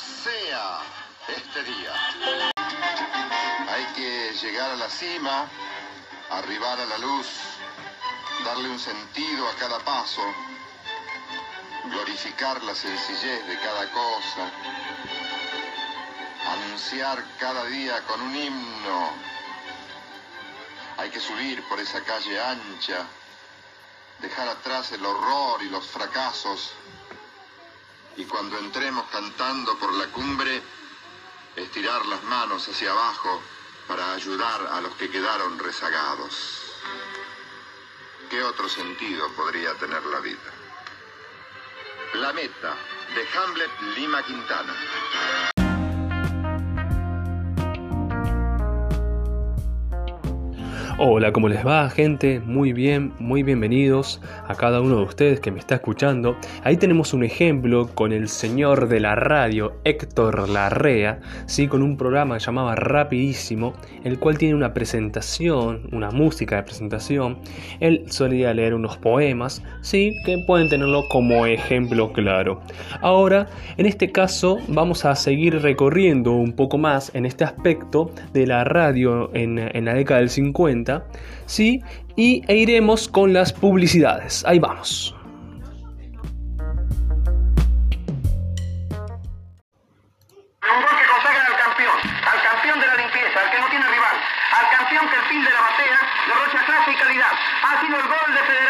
sea este día. Hay que llegar a la cima, arribar a la luz, darle un sentido a cada paso, glorificar la sencillez de cada cosa, anunciar cada día con un himno. Hay que subir por esa calle ancha, dejar atrás el horror y los fracasos, y cuando entremos cantando por la cumbre, estirar las manos hacia abajo para ayudar a los que quedaron rezagados. ¿Qué otro sentido podría tener la vida? La meta de Hamlet Lima Quintana. Hola, ¿cómo les va gente? Muy bien, muy bienvenidos a cada uno de ustedes que me está escuchando. Ahí tenemos un ejemplo con el señor de la radio, Héctor Larrea, ¿sí? con un programa llamado Rapidísimo, el cual tiene una presentación, una música de presentación. Él solía leer unos poemas, ¿sí? que pueden tenerlo como ejemplo claro. Ahora, en este caso, vamos a seguir recorriendo un poco más en este aspecto de la radio en, en la década del 50 ¿sí? Y e iremos con las publicidades. Ahí vamos. al campeón, que el fin de la batalla derrocha clase y calidad. Ha sido el gol de Federal,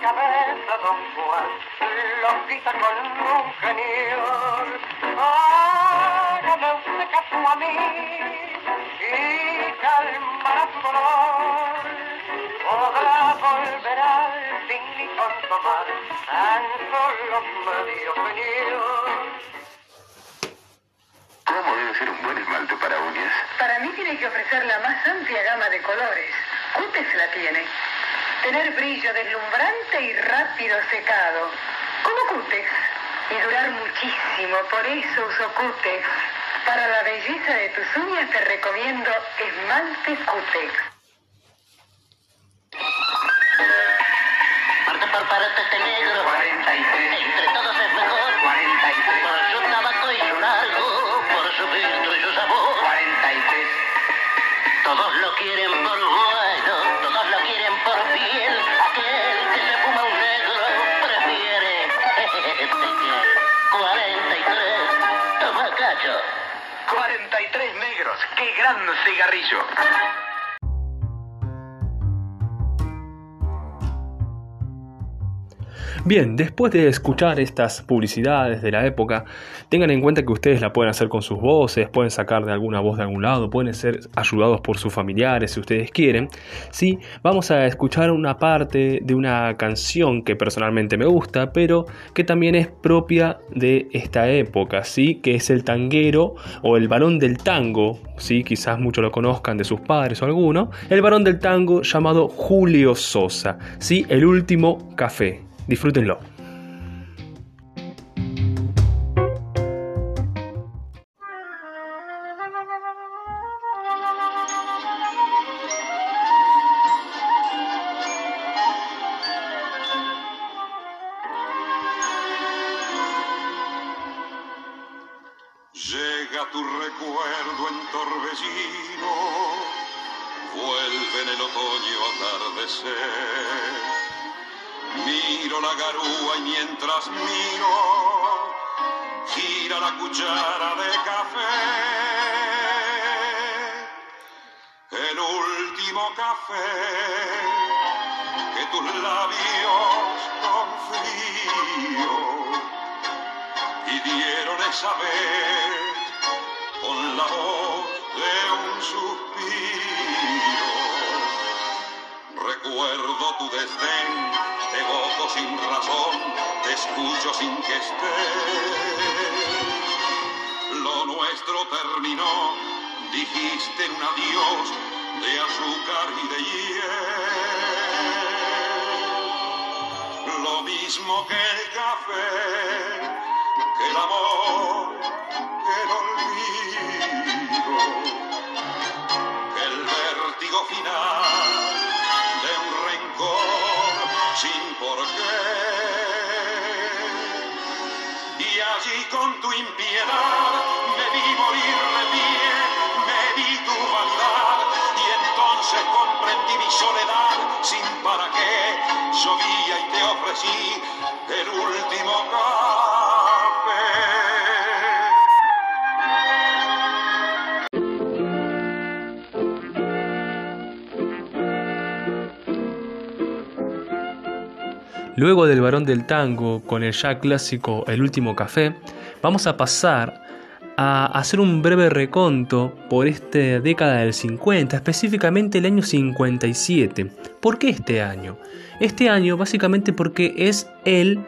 cabeza, don Juan, lo quita con un genio. Hágame usted caso a mí y calmará su dolor. Podrá volver al fin y con tomar tan solo medio genio. ¿Cómo debe ser un buen esmalte para uñas? Para mí tiene que ofrecer la más amplia gama de colores. Cutex la tiene. Tener brillo deslumbrante y rápido secado. Como Cutex. Y durar muchísimo. Por eso uso Cutex. Para la belleza de tus uñas te recomiendo esmalte Cutex. Parte por parte este negro. 43. Entre todos es mejor. 43. Por su tabaco y su largo. Por su filtro y su sabor. 43. Todos lo quieren por bueno. Gran cigarrillo! Bien, después de escuchar estas publicidades de la época, tengan en cuenta que ustedes la pueden hacer con sus voces, pueden sacar de alguna voz de algún lado, pueden ser ayudados por sus familiares si ustedes quieren. Sí, vamos a escuchar una parte de una canción que personalmente me gusta, pero que también es propia de esta época, sí, que es el tanguero o el varón del tango, sí, quizás muchos lo conozcan de sus padres o alguno, el varón del tango llamado Julio Sosa, sí, el último café. Disfrútenlo. Llega tu recuerdo en torbellino, vuelve en el otoño atardecer. Miro la garúa y mientras miro, gira la cuchara de café. El último café que tus labios con frío y dieron esa vez con la voz de un suspiro. Recuerdo tu desdén, te gozo sin razón, te escucho sin que estés. Lo nuestro terminó, dijiste un adiós de azúcar y de hiel. Lo mismo que el café, que el amor, que el olvido, que el vértigo final. Soledad sin para qué, llovía y te ofrecí el último café. Luego del varón del tango con el ya clásico El último café, vamos a pasar a hacer un breve reconto por esta década del 50, específicamente el año 57. ¿Por qué este año? Este año básicamente porque es el,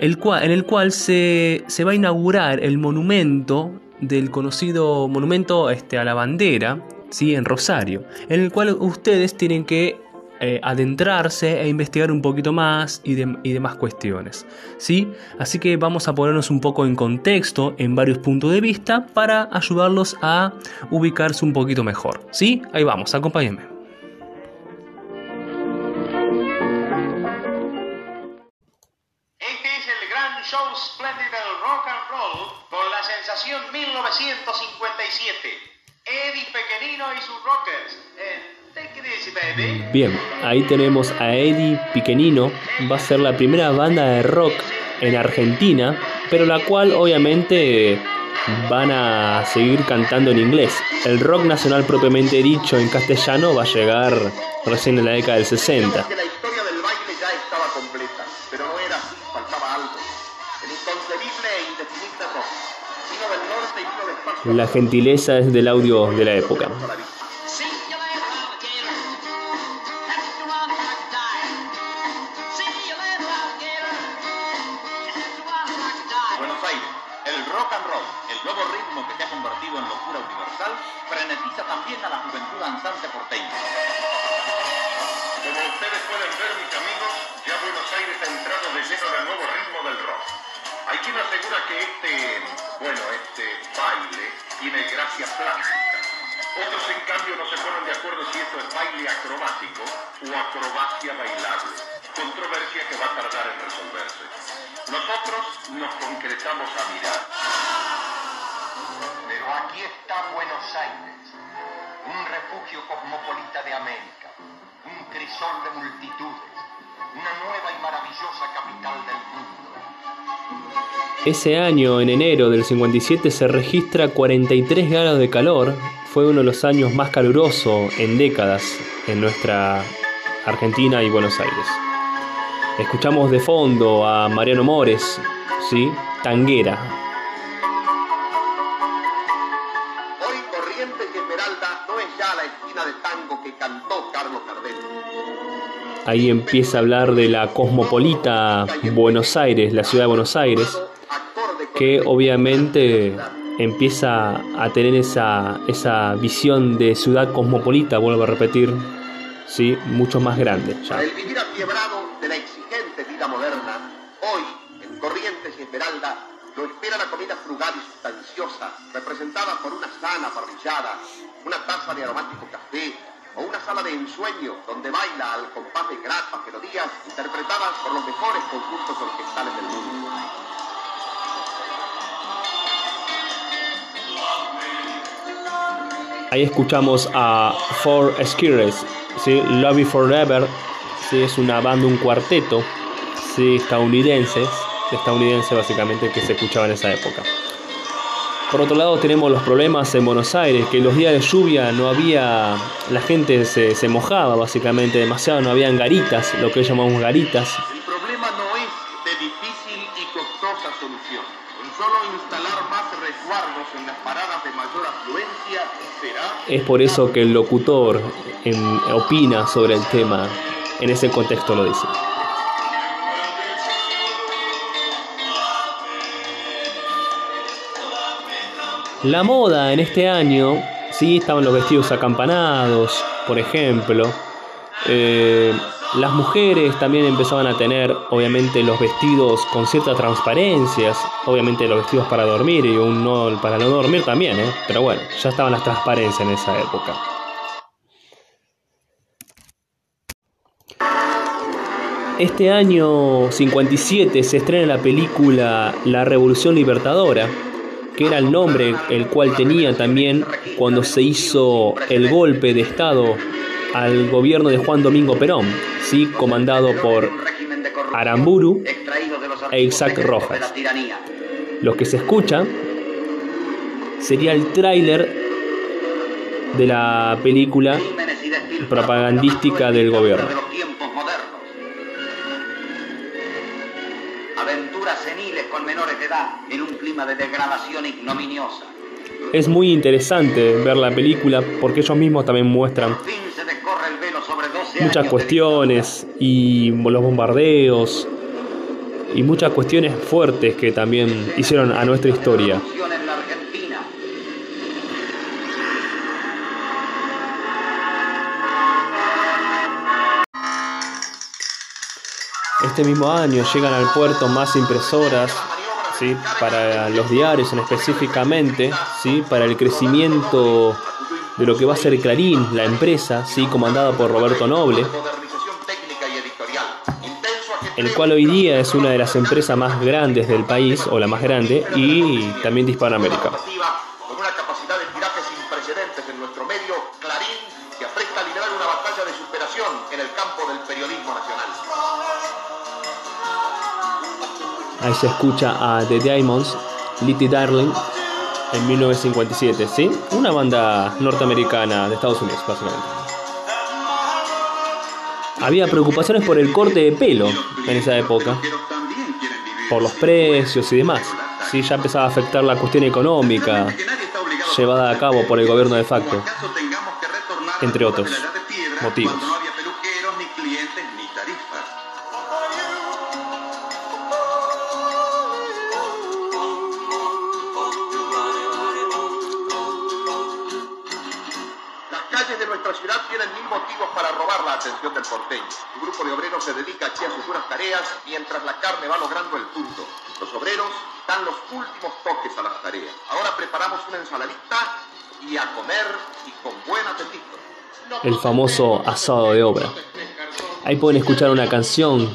el cual, en el cual se, se va a inaugurar el monumento del conocido monumento este, a la bandera, ¿sí? en Rosario, en el cual ustedes tienen que eh, adentrarse e investigar un poquito más y, de- y demás cuestiones. ¿sí? Así que vamos a ponernos un poco en contexto en varios puntos de vista para ayudarlos a ubicarse un poquito mejor. ¿sí? Ahí vamos, acompáñenme. Este es el gran show splendid del rock and roll con la sensación 1957. Eddie Pequenino y sus Rockers. Bien, ahí tenemos a Eddie Piquenino, va a ser la primera banda de rock en Argentina, pero la cual obviamente van a seguir cantando en inglés. El rock nacional propiamente dicho en castellano va a llegar recién en la década del 60. que la historia del baile ya estaba completa, pero no era así, faltaba algo. El inconcebible e. La gentileza es del audio de la época. El nuevo ritmo que se ha convertido en locura universal, frenetiza también a la juventud danzante porteña. Como ustedes pueden ver, mis amigos, ya Buenos Aires ha entrado de lleno en el nuevo ritmo del rock. Hay quien asegura que este, bueno, este baile tiene gracia plástica. Otros, en cambio, no se ponen de acuerdo si esto es baile acrobático o acrobacia bailable. Controversia que va a tardar en resolverse. Nosotros nos concretamos a mirar. Aquí está Buenos Aires, un refugio cosmopolita de América, un crisol de multitudes, una nueva y maravillosa capital del mundo. Ese año, en enero del 57, se registra 43 grados de calor. Fue uno de los años más calurosos en décadas en nuestra Argentina y Buenos Aires. Escuchamos de fondo a Mariano Mores, ¿sí? Tanguera. Ahí empieza a hablar de la cosmopolita Buenos Aires, la ciudad de Buenos Aires, que obviamente empieza a tener esa, esa visión de ciudad cosmopolita, vuelvo a repetir, ¿sí? mucho más grande ya. El vivir afiebrado de la exigente vida moderna, hoy, en Corrientes y Esmeralda, lo espera la comida frugal y sustanciosa, representada por una sana parrillada, una taza de aromático café o una sala de ensueño donde baila al compás de gratas melodías interpretadas por los mejores conjuntos orquestales del mundo. Ahí escuchamos a Four Skirres, ¿sí? Love Forever, ¿sí? es una banda, un cuarteto ¿sí? estadounidenses, estadounidense básicamente que se escuchaba en esa época. Por otro lado tenemos los problemas en Buenos Aires, que los días de lluvia no había, la gente se, se mojaba básicamente demasiado, no habían garitas, lo que llamamos garitas, El problema no es de difícil y costosa solución. Con solo instalar más resguardos en las paradas de mayor afluencia será Es por eso que el locutor en- opina sobre el tema, en ese contexto lo dice. La moda en este año, sí, estaban los vestidos acampanados, por ejemplo. Eh, las mujeres también empezaban a tener, obviamente, los vestidos con ciertas transparencias, obviamente los vestidos para dormir y un no para no dormir también, ¿eh? pero bueno, ya estaban las transparencias en esa época. Este año 57 se estrena la película La Revolución Libertadora, que era el nombre el cual tenía también cuando se hizo el golpe de Estado al gobierno de Juan Domingo Perón, ¿sí? comandado por Aramburu e Isaac Rojas. Lo que se escucha sería el tráiler de la película propagandística del gobierno. Con menores de edad en un clima de degradación ignominiosa. Es muy interesante ver la película porque ellos mismos también muestran Por fin se descorre el velo sobre 12 muchas cuestiones y los bombardeos y muchas cuestiones fuertes que también hicieron a nuestra historia. Este mismo año llegan al puerto más impresoras ¿sí? para los diarios en específicamente, ¿sí? para el crecimiento de lo que va a ser Clarín, la empresa, ¿sí? comandada por Roberto Noble, el cual hoy día es una de las empresas más grandes del país, o la más grande, y también de Hispanoamérica. Ahí se escucha a The Diamonds, Little Darling, en 1957, ¿sí? Una banda norteamericana de Estados Unidos, básicamente. Había preocupaciones por el corte de pelo en esa época, por los precios y demás. Sí, ya empezaba a afectar la cuestión económica llevada a cabo por el gobierno de facto, entre otros motivos. Nuestra ciudad tienen mil motivos para robar la atención del porteño. Un grupo de obreros se dedica aquí a sus duras tareas mientras la carne va logrando el punto. Los obreros dan los últimos toques a las tareas. Ahora preparamos una ensaladita y a comer y con buen apetito. el famoso asado de obra. Ahí pueden escuchar una canción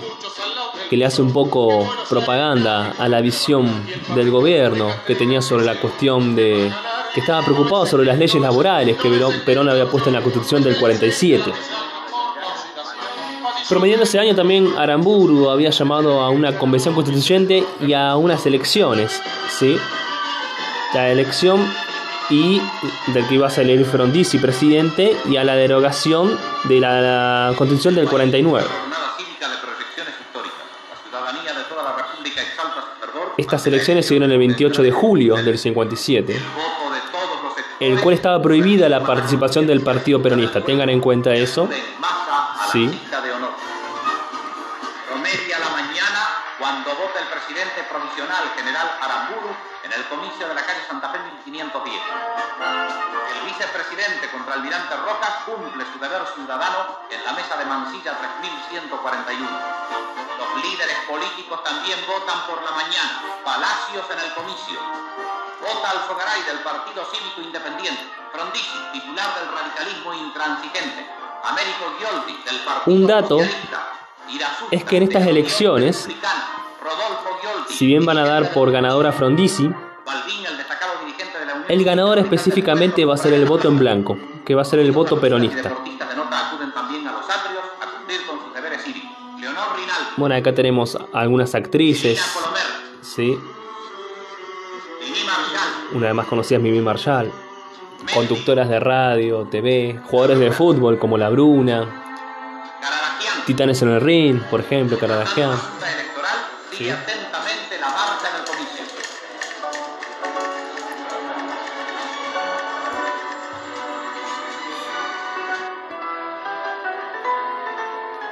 que le hace un poco propaganda a la visión del gobierno que tenía sobre la cuestión de que estaba preocupado sobre las leyes laborales que Perón- había puesto en la Constitución del 47. Promediando ese año también Aramburu había llamado a una convención constituyente y a unas elecciones, ¿sí? La elección y del que iba a salir Frondizi presidente y a la derogación de la, la constitución del 49. Jornada cívica de proyecciones históricas. La ciudadanía de toda la República exalta su fervor. Estas elecciones se dieron el 28 de julio del 57, Voto de todos los el cual estaba prohibida la participación del Partido Peronista. Tengan en cuenta eso. Sí. Promedia la mañana cuando vota el presidente provisional general Aramburu en el comicio de la calle Santa Fe 1510. El vicepresidente contra almirante Rojas cumple su deber ciudadano en la mesa de Mansilla 3141. Los líderes políticos también votan por la mañana. Palacios en el comicio. Vota Alfogaray del Partido Cívico Independiente. Frondizi, titular del radicalismo intransigente. Américo Gioldi del Partido Un dato es que en estas elecciones, Si bien van a dar por ganador a Frondizi, el ganador específicamente va a ser el voto en blanco, que va a ser el voto peronista. Bueno, acá tenemos algunas actrices, ¿sí? Una de más conocidas Mimi Marshall, conductoras de radio, TV, jugadores de fútbol como La Bruna. Titanes en el Ring, por ejemplo, Caradagian. Comicio.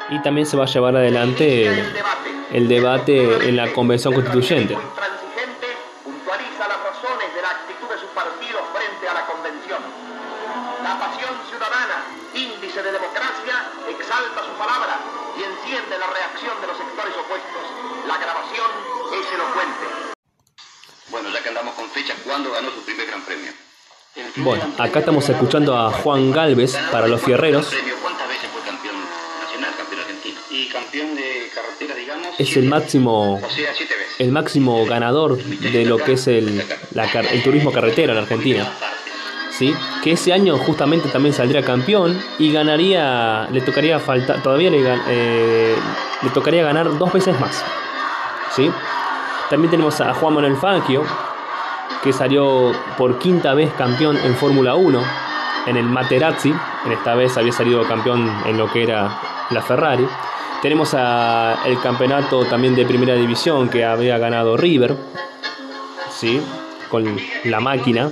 Y también se va a llevar adelante el debate en la Convención Constituyente. ¿Cuándo ganó su primer gran premio? Bueno, acá estamos escuchando a Juan Galvez para los fierreros. Premio, ¿Cuántas veces fue campeón nacional, campeón argentino? Y campeón de carretera, digamos. Es el máximo, O sea, siete veces. el máximo ganador de lo que es el, la car- el turismo carretera en Argentina. ¿sí? que ese año justamente también saldría campeón y ganaría, le tocaría falta, todavía le, eh, le tocaría ganar dos veces más. ¿sí? También tenemos a Juan Manuel Fangio, que salió por quinta vez campeón en Fórmula 1, en el Materazzi, en esta vez había salido campeón en lo que era la Ferrari. Tenemos a el campeonato también de primera división que había ganado River, ¿sí? con la máquina.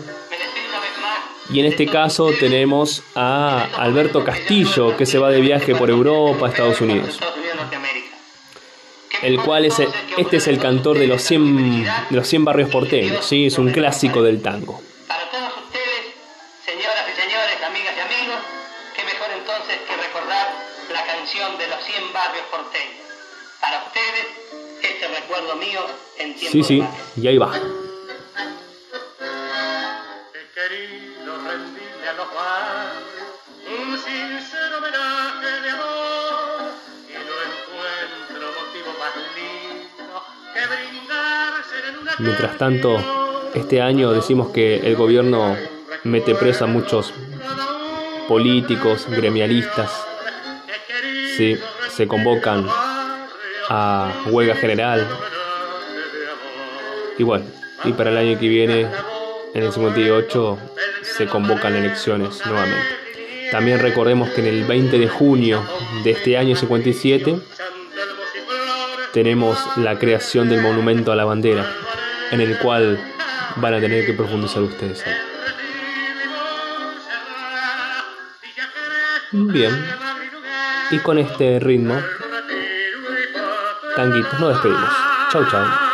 Y en este caso tenemos a Alberto Castillo, que se va de viaje por Europa, Estados Unidos. El cual es el- este es el cantor de los 100, de los 100 barrios porteños, ¿sí? es un clásico del tango. Para todos ustedes, señoras y señores, amigas y amigos, qué mejor entonces que recordar la canción de los 100 barrios porteños. Para ustedes, este recuerdo mío en tiempo Sí, sí, y ahí va. He querido rendirle a los barrios un sincero homenaje de amor Mientras tanto, este año decimos que el gobierno mete preso a muchos políticos, gremialistas, sí, se convocan a huelga general. Y bueno, y para el año que viene, en el 58, se convocan elecciones nuevamente. También recordemos que en el 20 de junio de este año 57 tenemos la creación del monumento a la bandera, en el cual van a tener que profundizar ustedes. Bien, y con este ritmo, tanguitos, nos despedimos. Chau, chau.